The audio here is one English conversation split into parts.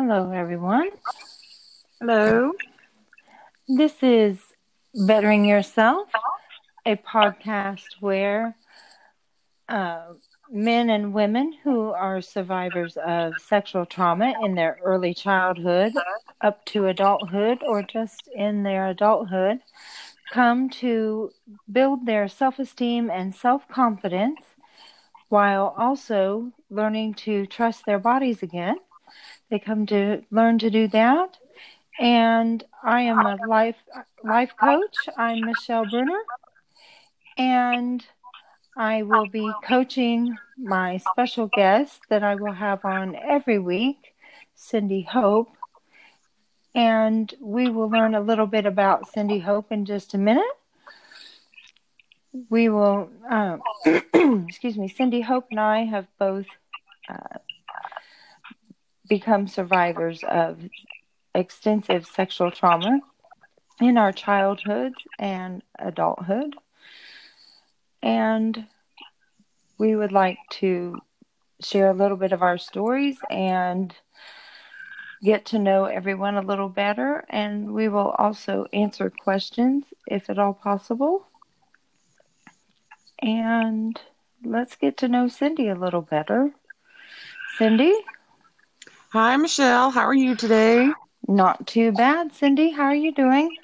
Hello, everyone. Hello. This is Bettering Yourself, a podcast where uh, men and women who are survivors of sexual trauma in their early childhood up to adulthood or just in their adulthood come to build their self esteem and self confidence while also learning to trust their bodies again. They come to learn to do that. And I am a life life coach. I'm Michelle Bruner. And I will be coaching my special guest that I will have on every week, Cindy Hope. And we will learn a little bit about Cindy Hope in just a minute. We will, um, excuse me, Cindy Hope and I have both uh, become survivors of extensive sexual trauma in our childhood and adulthood. And we would like to share a little bit of our stories and get to know everyone a little better. And we will also answer questions if at all possible. And let's get to know Cindy a little better. Cindy? Hi, Michelle. How are you today? Not too bad. Cindy, how are you doing?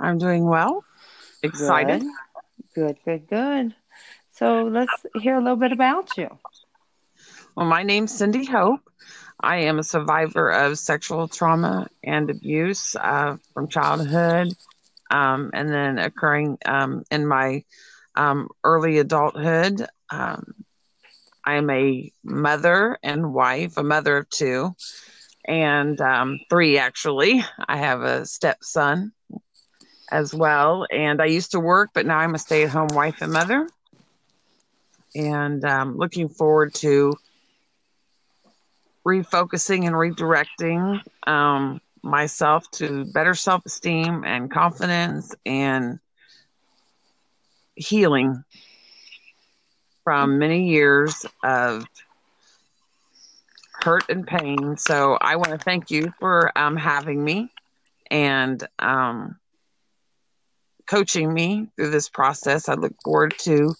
I'm doing well. Excited. Good, good, good. good. So let's hear a little bit about you. Well, my name's Cindy Hope. I am a survivor of sexual trauma and abuse uh, from childhood um, and then occurring um, in my um, early adulthood. I'm a mother and wife, a mother of two, and um, three actually. I have a stepson as well, and I used to work, but now I'm a stay-at-home wife and mother. And um, looking forward to refocusing and redirecting um, myself to better self-esteem and confidence and healing from many years of hurt and pain. So I want to thank you for um, having me and um, coaching me through this process. I look forward to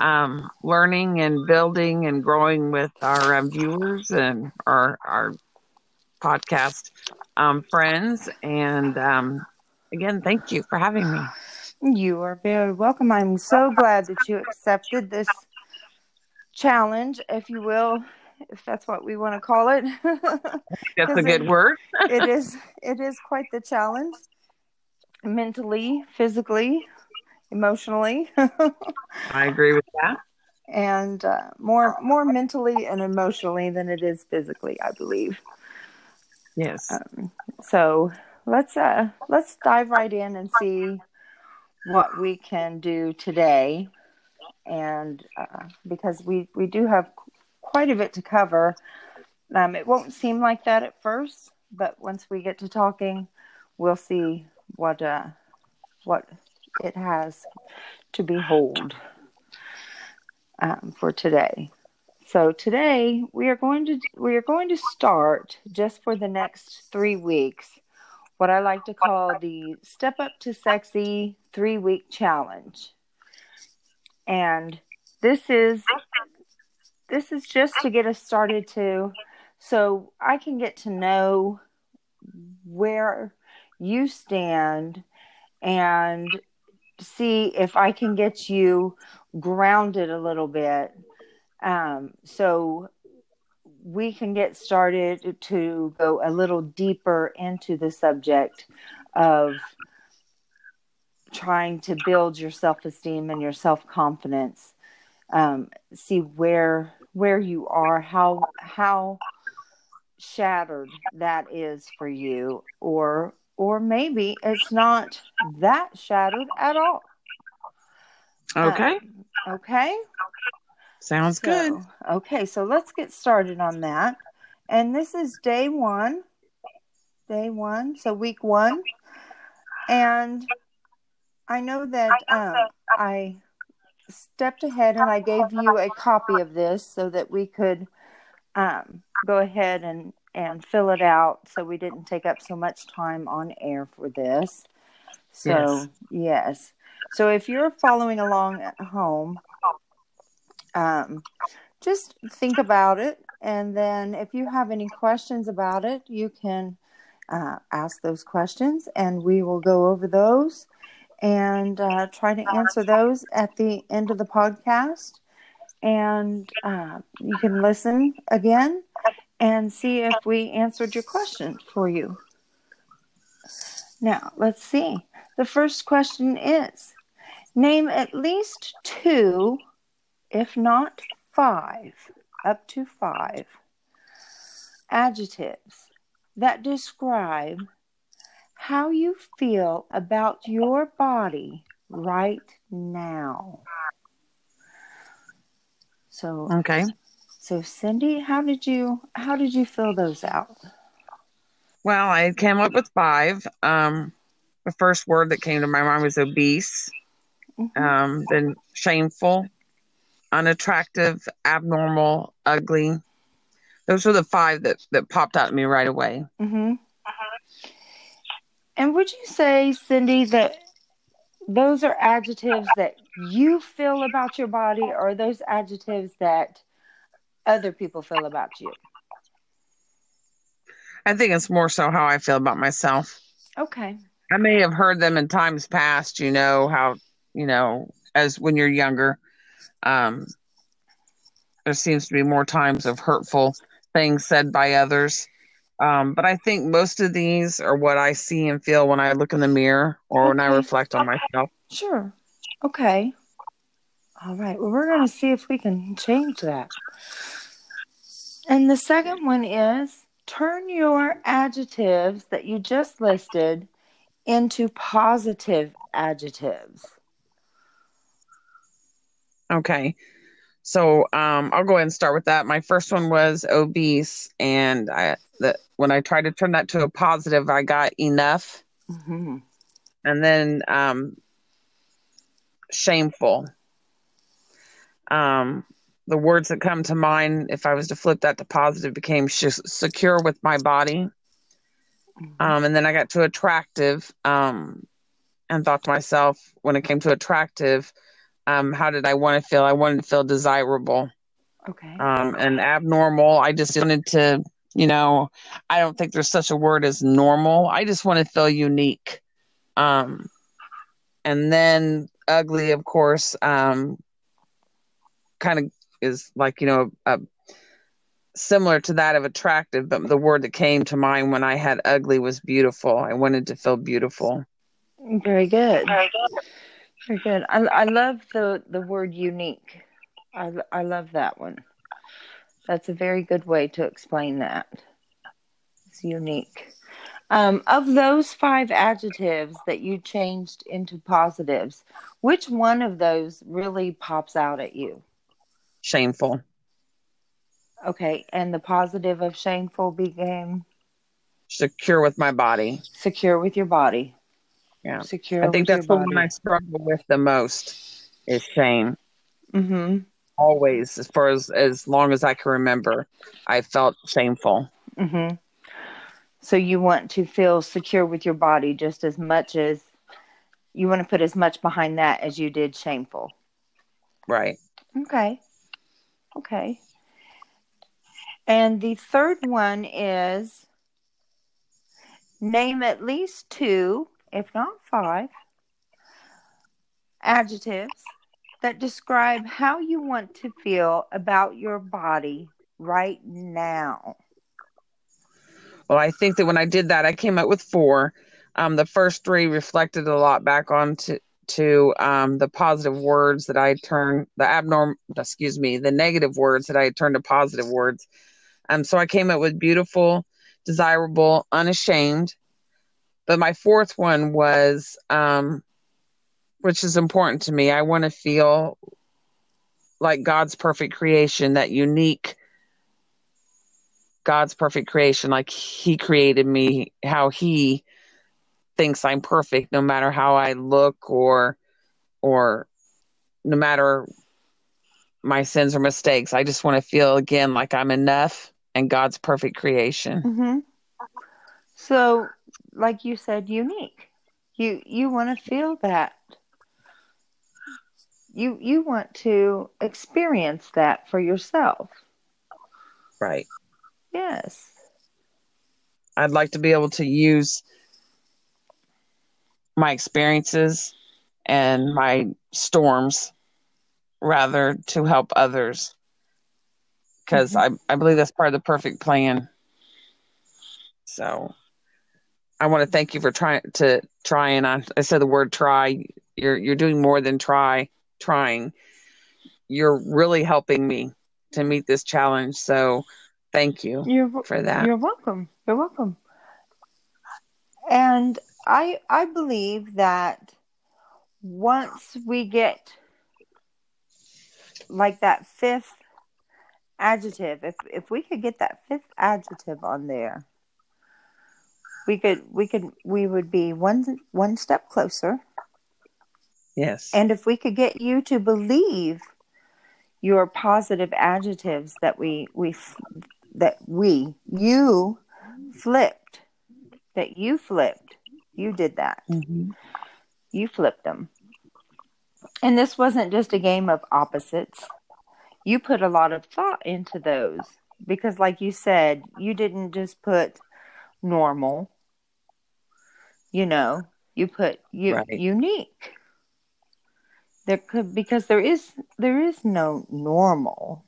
um, learning and building and growing with our um, viewers and our our podcast um, friends. And um, again, thank you for having me. You are very welcome. I'm so glad that you accepted this challenge, if you will, if that's what we want to call it. that's a good it, word. it is. It is quite the challenge, mentally, physically, emotionally. I agree with that. And uh, more, more mentally and emotionally than it is physically, I believe. Yes. Um, so let's uh, let's dive right in and see what we can do today, and uh, because we we do have quite a bit to cover. Um, it won't seem like that at first, but once we get to talking, we'll see what uh, what it has to behold um, for today. So today we are going to we are going to start just for the next three weeks what I like to call the Step Up to Sexy three week challenge. And this is this is just to get us started to so I can get to know where you stand and see if I can get you grounded a little bit. Um, so we can get started to go a little deeper into the subject of trying to build your self-esteem and your self-confidence um, see where where you are how how shattered that is for you or or maybe it's not that shattered at all okay um, okay Sounds so, good. Okay, so let's get started on that. And this is day one. Day one, so week one. And I know that um, I stepped ahead and I gave you a copy of this so that we could um, go ahead and, and fill it out so we didn't take up so much time on air for this. So, yes. yes. So if you're following along at home, um, just think about it. And then if you have any questions about it, you can uh, ask those questions and we will go over those and uh, try to answer those at the end of the podcast. And uh, you can listen again and see if we answered your question for you. Now, let's see. The first question is Name at least two, if not five, up to five, adjectives that describe how you feel about your body right now. So, okay. So, Cindy, how did you how did you fill those out? Well, I came up with five. Um, the first word that came to my mind was obese, mm-hmm. um, then shameful, unattractive, abnormal, ugly. Those were the five that, that popped out at me right away. Mm-hmm. And would you say, Cindy, that those are adjectives that you feel about your body, or those adjectives that other people feel about you? I think it's more so how I feel about myself. Okay. I may have heard them in times past, you know, how, you know, as when you're younger, um, there seems to be more times of hurtful things said by others. Um, but I think most of these are what I see and feel when I look in the mirror or okay. when I reflect on myself. Sure. Okay. All right. Well, we're going to see if we can change that. And the second one is turn your adjectives that you just listed into positive adjectives. Okay. So um, I'll go ahead and start with that. My first one was obese, and I the, when I tried to turn that to a positive, I got enough, mm-hmm. and then um, shameful. Um, the words that come to mind, if I was to flip that to positive, became sh- secure with my body, mm-hmm. um, and then I got to attractive, um, and thought to myself when it came to attractive um, how did I want to feel? I wanted to feel desirable. Okay. Um, and abnormal. I just wanted to, you know, I don't think there's such a word as normal. I just want to feel unique. Um, and then ugly, of course, um, kind of is like, you know, a, similar to that of attractive, but the word that came to mind when I had ugly was beautiful. I wanted to feel beautiful. Very good. Very good. Very good. I, I love the, the word unique. I, I love that one. That's a very good way to explain that. It's unique. Um, of those five adjectives that you changed into positives, which one of those really pops out at you? Shameful. Okay, and the positive of shameful became secure with my body. Secure with your body. Yeah. Secure. I think that's the one I struggle with the most is shame. Mm-hmm. Always, as far as as long as I can remember, I felt shameful. Mm-hmm. So you want to feel secure with your body just as much as you want to put as much behind that as you did shameful. Right. Okay. Okay. And the third one is name at least two if not five, adjectives that describe how you want to feel about your body right now. Well, I think that when I did that, I came up with four. Um, the first three reflected a lot back on to, to um, the positive words that I turned, the abnormal, excuse me, the negative words that I turned to positive words. Um, so I came up with beautiful, desirable, unashamed, but my fourth one was, um, which is important to me. I want to feel like God's perfect creation, that unique God's perfect creation, like He created me, how He thinks I'm perfect, no matter how I look or, or no matter my sins or mistakes. I just want to feel again like I'm enough and God's perfect creation. Mm-hmm. So, like you said, unique. You you want to feel that. You you want to experience that for yourself. Right. Yes. I'd like to be able to use my experiences and my storms rather to help others because mm-hmm. I, I believe that's part of the perfect plan so i want to thank you for trying to try and I, I said the word try. You're you're doing more than try trying. You're really helping me to meet this challenge so thank you you're, for that. you're welcome. You're welcome. And i i believe that once we get like that fifth adjective, if if we could get that fifth adjective on there, we could we could we would be one one step closer. Yes. And if we could get you to believe your positive adjectives that we we that we you flipped that you flipped you did that mm-hmm. you flipped them and this wasn't just a game of opposites. You put a lot of thought into those because, like you said, you didn't just put normal. You know, you put you right. unique. There could because there is there is no normal.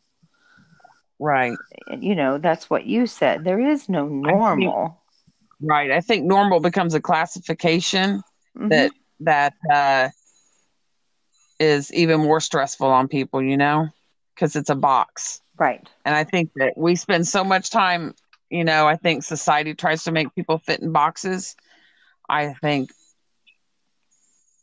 Right. You know, that's what you said. There is no normal. Think, right. I think normal becomes a classification mm-hmm. that that uh is even more stressful on people, you know, because it's a box. Right. And I think that we spend so much time, you know, I think society tries to make people fit in boxes. I think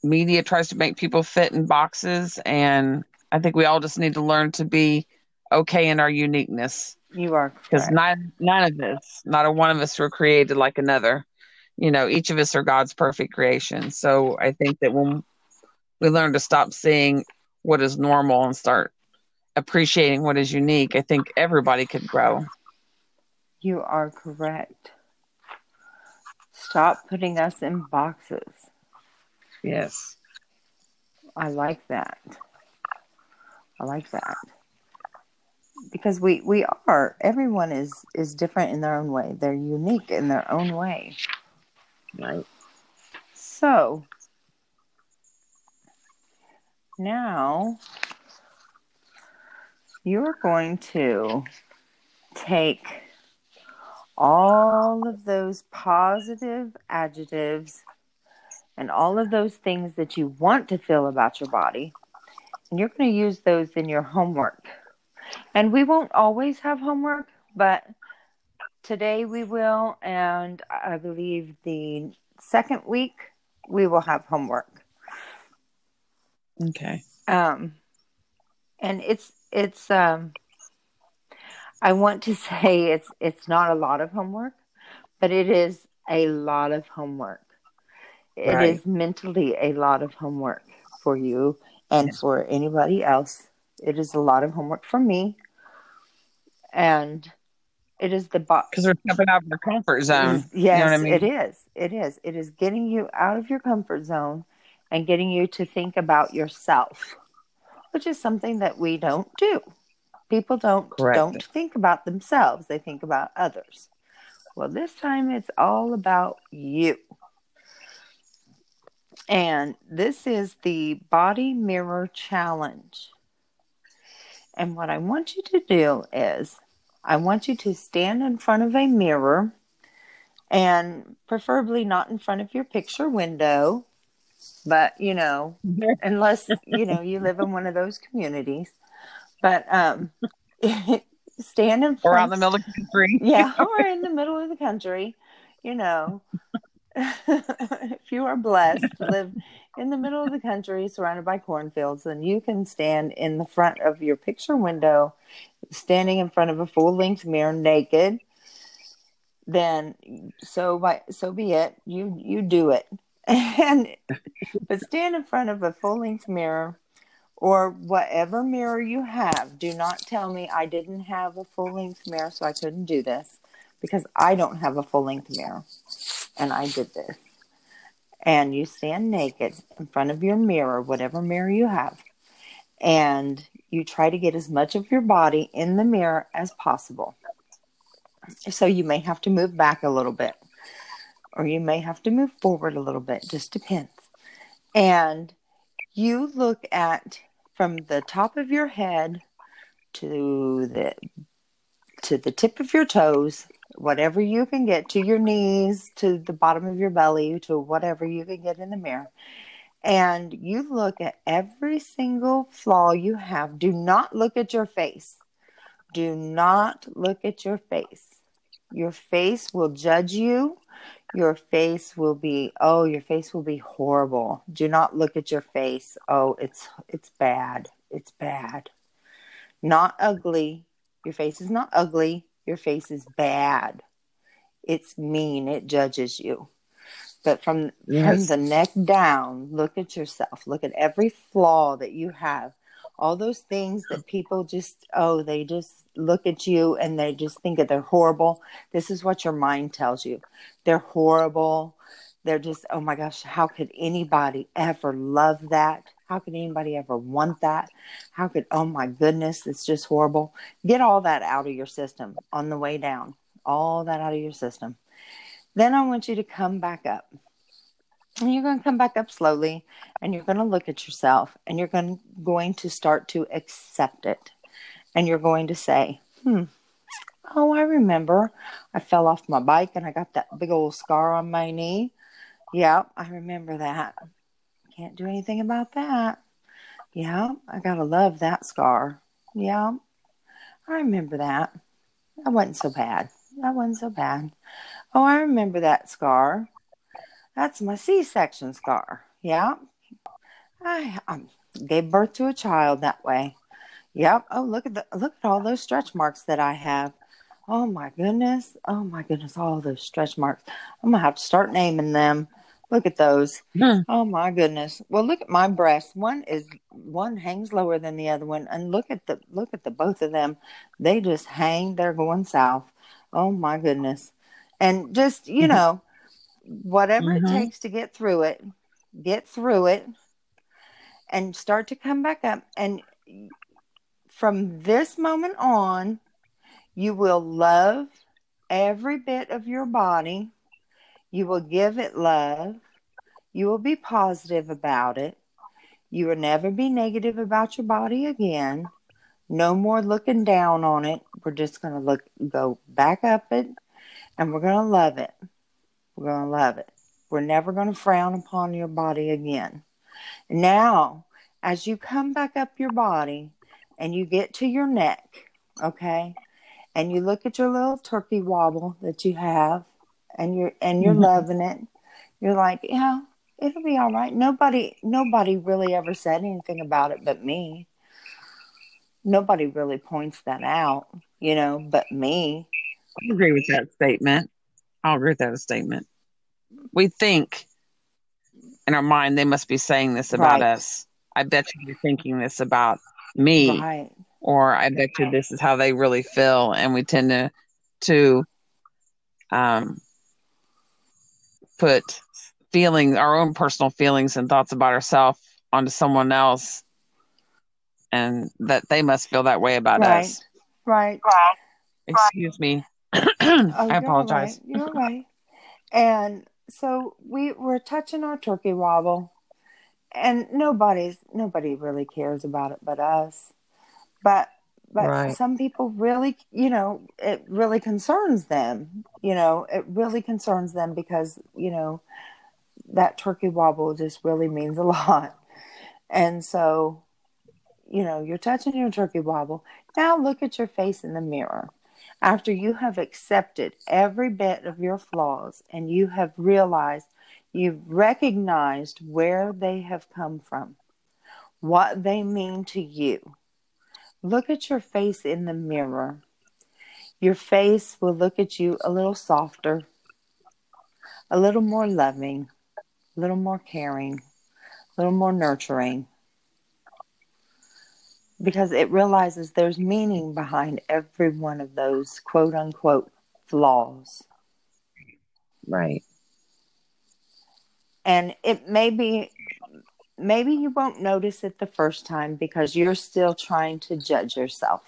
media tries to make people fit in boxes. And I think we all just need to learn to be okay in our uniqueness. You are because none none of us, not a one of us, were created like another. You know, each of us are God's perfect creation. So I think that when we learn to stop seeing what is normal and start appreciating what is unique, I think everybody could grow. You are correct. Stop putting us in boxes. Yes. I like that. I like that. Because we, we are everyone is is different in their own way. They're unique in their own way. Right. So now you're going to take all of those positive adjectives and all of those things that you want to feel about your body, and you're going to use those in your homework. And we won't always have homework, but today we will, and I believe the second week we will have homework. Okay. Um, and it's it's um, I want to say it's it's not a lot of homework, but it is a lot of homework. It right. is mentally a lot of homework for you and for anybody else. It is a lot of homework for me, and it is the box because we're stepping out of your comfort zone. Yes, you know I mean? it is. It is. It is getting you out of your comfort zone and getting you to think about yourself, which is something that we don't do. People don't Correct. don't think about themselves, they think about others. Well, this time it's all about you. And this is the body mirror challenge. And what I want you to do is I want you to stand in front of a mirror and preferably not in front of your picture window but you know, unless you know you live in one of those communities, but um, stand in front, or out in the middle of the country, yeah, or in the middle of the country, you know. if you are blessed to live in the middle of the country surrounded by cornfields, then you can stand in the front of your picture window, standing in front of a full length mirror naked. Then so by so be it. You you do it and but stand in front of a full length mirror or whatever mirror you have. Do not tell me I didn't have a full length mirror, so I couldn't do this because I don't have a full length mirror. And I did this. And you stand naked in front of your mirror, whatever mirror you have, and you try to get as much of your body in the mirror as possible. So you may have to move back a little bit, or you may have to move forward a little bit, just depends. And you look at from the top of your head to the to the tip of your toes, whatever you can get to your knees, to the bottom of your belly, to whatever you can get in the mirror. And you look at every single flaw you have. Do not look at your face. Do not look at your face. Your face will judge you. Your face will be oh, your face will be horrible. Do not look at your face. Oh, it's it's bad. It's bad. Not ugly. Your face is not ugly. Your face is bad. It's mean. It judges you. But from yes. from the neck down, look at yourself. Look at every flaw that you have all those things that people just oh they just look at you and they just think that they're horrible. This is what your mind tells you. They're horrible. They're just oh my gosh how could anybody ever love that? How could anybody ever want that? How could oh my goodness it's just horrible. Get all that out of your system on the way down. All that out of your system. Then i want you to come back up and you're going to come back up slowly and you're going to look at yourself and you're going, going to start to accept it. And you're going to say, hmm, oh, I remember I fell off my bike and I got that big old scar on my knee. Yeah, I remember that. Can't do anything about that. Yeah, I got to love that scar. Yeah, I remember that. That wasn't so bad. That wasn't so bad. Oh, I remember that scar. That's my C section scar. Yeah. I, I gave birth to a child that way. Yep. Oh, look at the look at all those stretch marks that I have. Oh my goodness. Oh my goodness. All those stretch marks. I'm gonna have to start naming them. Look at those. Mm. Oh my goodness. Well, look at my breasts. One is one hangs lower than the other one, and look at the look at the both of them. They just hang. They're going south. Oh my goodness. And just you mm-hmm. know, whatever mm-hmm. it takes to get through it, get through it and start to come back up. And from this moment on, you will love every bit of your body. You will give it love. You will be positive about it. You will never be negative about your body again. No more looking down on it. We're just going to look, go back up it, and we're going to love it. We're going to love it. We're never going to frown upon your body again. Now, as you come back up your body and you get to your neck, okay, and you look at your little turkey wobble that you have, and you're and you're mm-hmm. loving it, you're like, yeah, it'll be all right. Nobody, nobody really ever said anything about it but me. Nobody really points that out, you know, but me. I agree with that statement. I'll agree with that statement. We think in our mind they must be saying this about right. us. I bet you they're thinking this about me. Right. Or I bet you this is how they really feel. And we tend to to um put feelings our own personal feelings and thoughts about ourselves onto someone else and that they must feel that way about right. us. Right. Excuse me. oh, I apologize. You're right. You're right. And so we were touching our turkey wobble, and nobody's nobody really cares about it but us. But but right. some people really, you know, it really concerns them. You know, it really concerns them because you know that turkey wobble just really means a lot. And so, you know, you're touching your turkey wobble. Now look at your face in the mirror after you have accepted every bit of your flaws and you have realized, you've recognized where they have come from, what they mean to you, look at your face in the mirror. Your face will look at you a little softer, a little more loving, a little more caring, a little more nurturing. Because it realizes there's meaning behind every one of those quote unquote flaws. Right. And it may be, maybe you won't notice it the first time because you're still trying to judge yourself.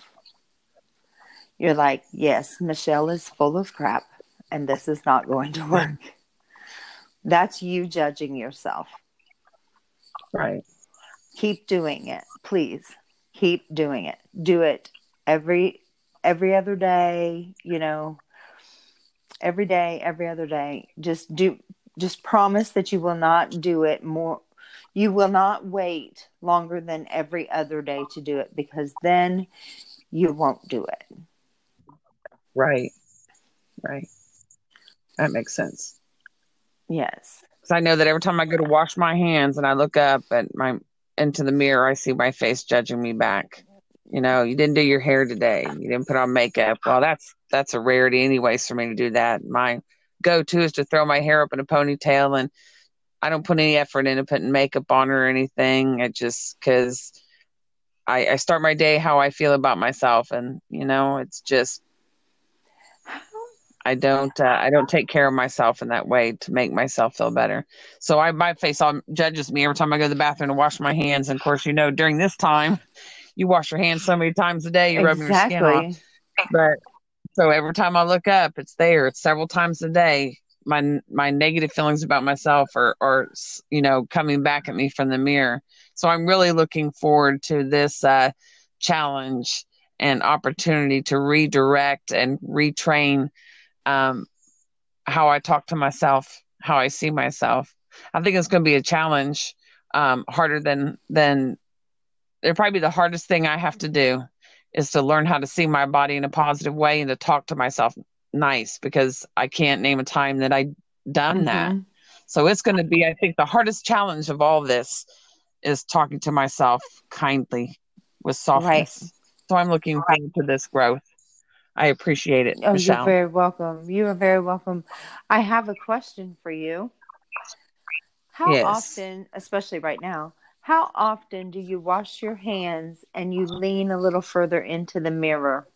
You're like, yes, Michelle is full of crap and this is not going to work. That's you judging yourself. Right. Keep doing it, please. Keep doing it. Do it every every other day, you know, every day, every other day. Just do just promise that you will not do it more you will not wait longer than every other day to do it because then you won't do it. Right. Right. That makes sense. Yes. Because I know that every time I go to wash my hands and I look up at my into the mirror, I see my face judging me back. You know, you didn't do your hair today. You didn't put on makeup. Well, that's that's a rarity, anyways, for me to do that. My go-to is to throw my hair up in a ponytail, and I don't put any effort into putting makeup on or anything. It just because I, I start my day how I feel about myself, and you know, it's just I don't uh, I don't take care of myself in that way to make myself feel better. So I my face all judges me every time I go to the bathroom to wash my hands. And of course, you know, during this time, you wash your hands so many times a day, you're exactly. rubbing your skin off. But so every time I look up, it's there. It's several times a day. My my negative feelings about myself are are you know coming back at me from the mirror. So I'm really looking forward to this uh, challenge and opportunity to redirect and retrain um, how I talk to myself, how I see myself. I think it's going to be a challenge, um, harder than than. It'll probably be the hardest thing I have to do is to learn how to see my body in a positive way and to talk to myself nice because I can't name a time that I done mm-hmm. that. So it's going to be, I think, the hardest challenge of all this is talking to myself kindly with softness. Right. So I'm looking forward to this growth. I appreciate it. Oh, Michelle. you're very welcome. You are very welcome. I have a question for you. How yes. often, especially right now, how often do you wash your hands and you lean a little further into the mirror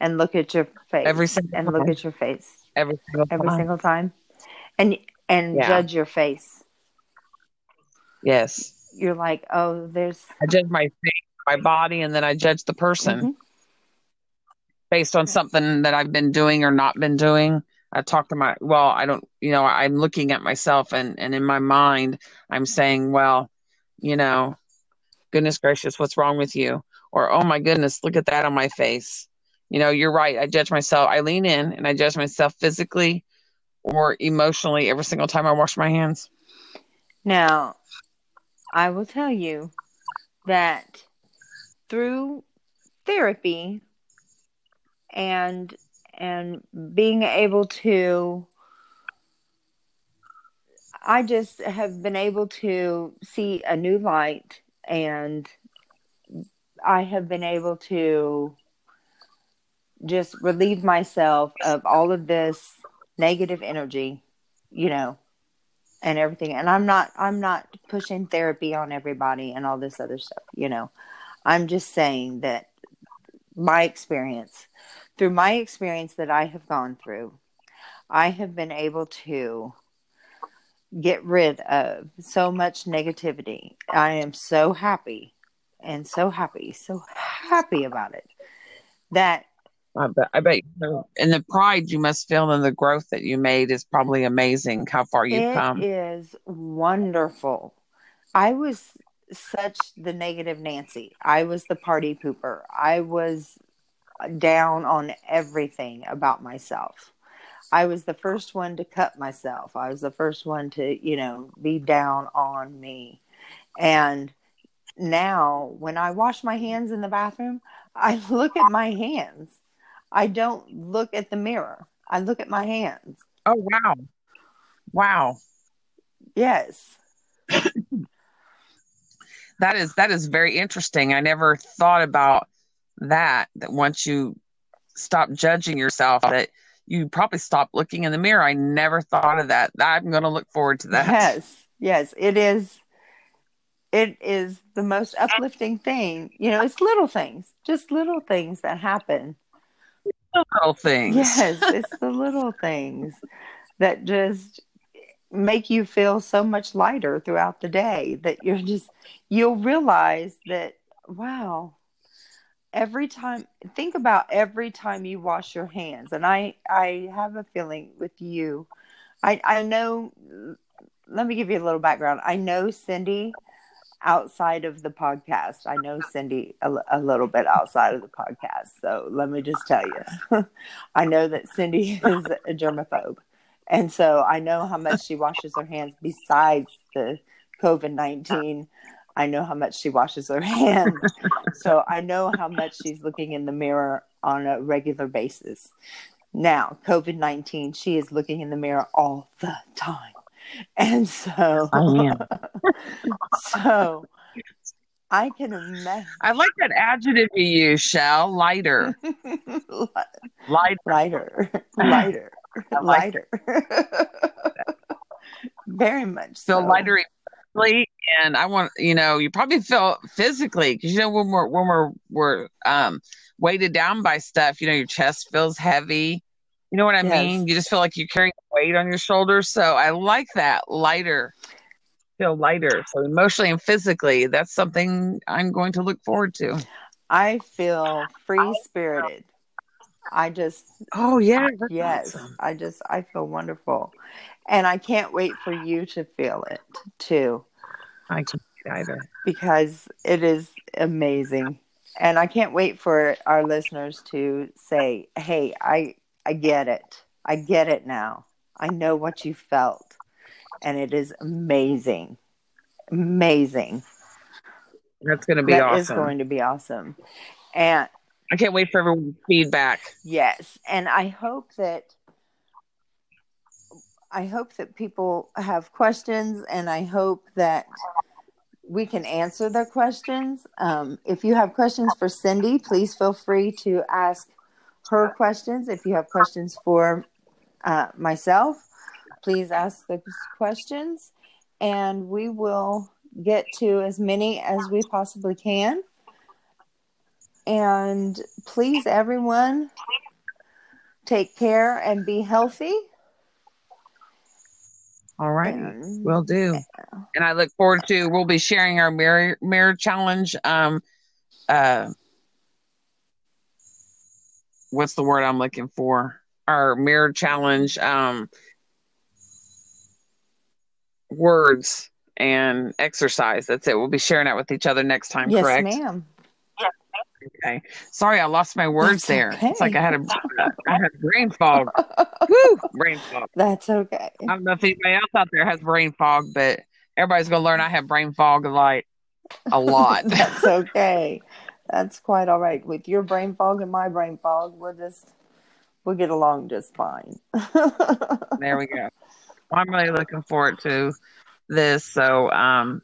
and look at your face? Every single and time. look at your face. Every single Every time. single time. And and yeah. judge your face. Yes. You're like, oh, there's I judge my face, my body, and then I judge the person. Mm-hmm based on something that I've been doing or not been doing. I talk to my well, I don't you know, I'm looking at myself and and in my mind I'm saying, well, you know, goodness gracious, what's wrong with you? Or oh my goodness, look at that on my face. You know, you're right. I judge myself. I lean in and I judge myself physically or emotionally every single time I wash my hands. Now, I will tell you that through therapy, and and being able to I just have been able to see a new light and I have been able to just relieve myself of all of this negative energy, you know, and everything. And I'm not I'm not pushing therapy on everybody and all this other stuff, you know. I'm just saying that my experience through my experience that I have gone through, I have been able to get rid of so much negativity. I am so happy and so happy, so happy about it that I bet, I bet, and the pride you must feel in the growth that you made is probably amazing. How far you've come. It is wonderful. I was such the negative Nancy. I was the party pooper. I was down on everything about myself. I was the first one to cut myself. I was the first one to, you know, be down on me. And now when I wash my hands in the bathroom, I look at my hands. I don't look at the mirror. I look at my hands. Oh wow. Wow. Yes. that is that is very interesting. I never thought about that that once you stop judging yourself that you probably stop looking in the mirror. I never thought of that. I'm going to look forward to that. Yes. Yes, it is it is the most uplifting thing. You know, it's little things, just little things that happen. Little things. Yes, it's the little things that just make you feel so much lighter throughout the day that you're just you'll realize that wow every time think about every time you wash your hands and i i have a feeling with you. I i know let me give you a little background. I know cindy outside of the podcast. I know cindy a, a little bit outside of the podcast so let me just tell you. I know that cindy is a germaphobe and so i know how much she washes her hands besides the covid-19 I know how much she washes her hands. so I know how much she's looking in the mirror on a regular basis. Now, COVID 19, she is looking in the mirror all the time. And so, I am. so I can imagine. I like that adjective you use, Shell. Lighter. lighter. Lighter. Lighter. Lighter. Very much so. So lighter and I want you know you probably feel physically because you know when we're when we're we're um weighted down by stuff, you know your chest feels heavy. You know what I Yes. mean? You just feel like you're carrying weight on your shoulders. So I like that lighter, feel lighter. So emotionally and physically, that's something I'm going to look forward to. I feel free spirited. I just Oh yeah, Yes, awesome. I just I feel wonderful. And I can't wait for you to feel it too I can't either. because it is amazing. And I can't wait for our listeners to say, "Hey, I I get it. I get it now. I know what you felt." And it is amazing. Amazing. That's going to be That is awesome. going to be awesome. And I can't wait for everyone's feedback. Yes, and I hope that I hope that people have questions, and I hope that we can answer their questions. Um, if you have questions for Cindy, please feel free to ask her questions. If you have questions for uh, myself, please ask those questions, and we will get to as many as we possibly can. And please, everyone, take care and be healthy. All right. And Will do. And I look forward to we'll be sharing our mirror mirror challenge. Um uh what's the word I'm looking for? Our mirror challenge um words and exercise. That's it. We'll be sharing that with each other next time, yes, correct? ma'am. Okay. Sorry, I lost my words That's there. It's like. I had a I had brain fog. Woo! Brain fog. That's okay. I don't know if anybody else out there has brain fog, but everybody's gonna learn I have brain fog like a lot. That's okay. That's quite all right. With your brain fog and my brain fog, we'll just we'll get along just fine. there we go. Well, I'm really looking forward to this. So um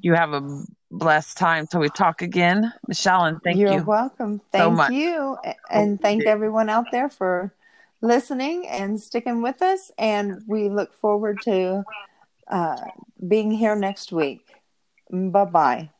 you have a blessed time till we talk again. Michelle, and thank You're you. welcome. Thank much. you. A- And thank everyone out there for listening and sticking with us. And we look forward to uh, being here next week. Bye bye.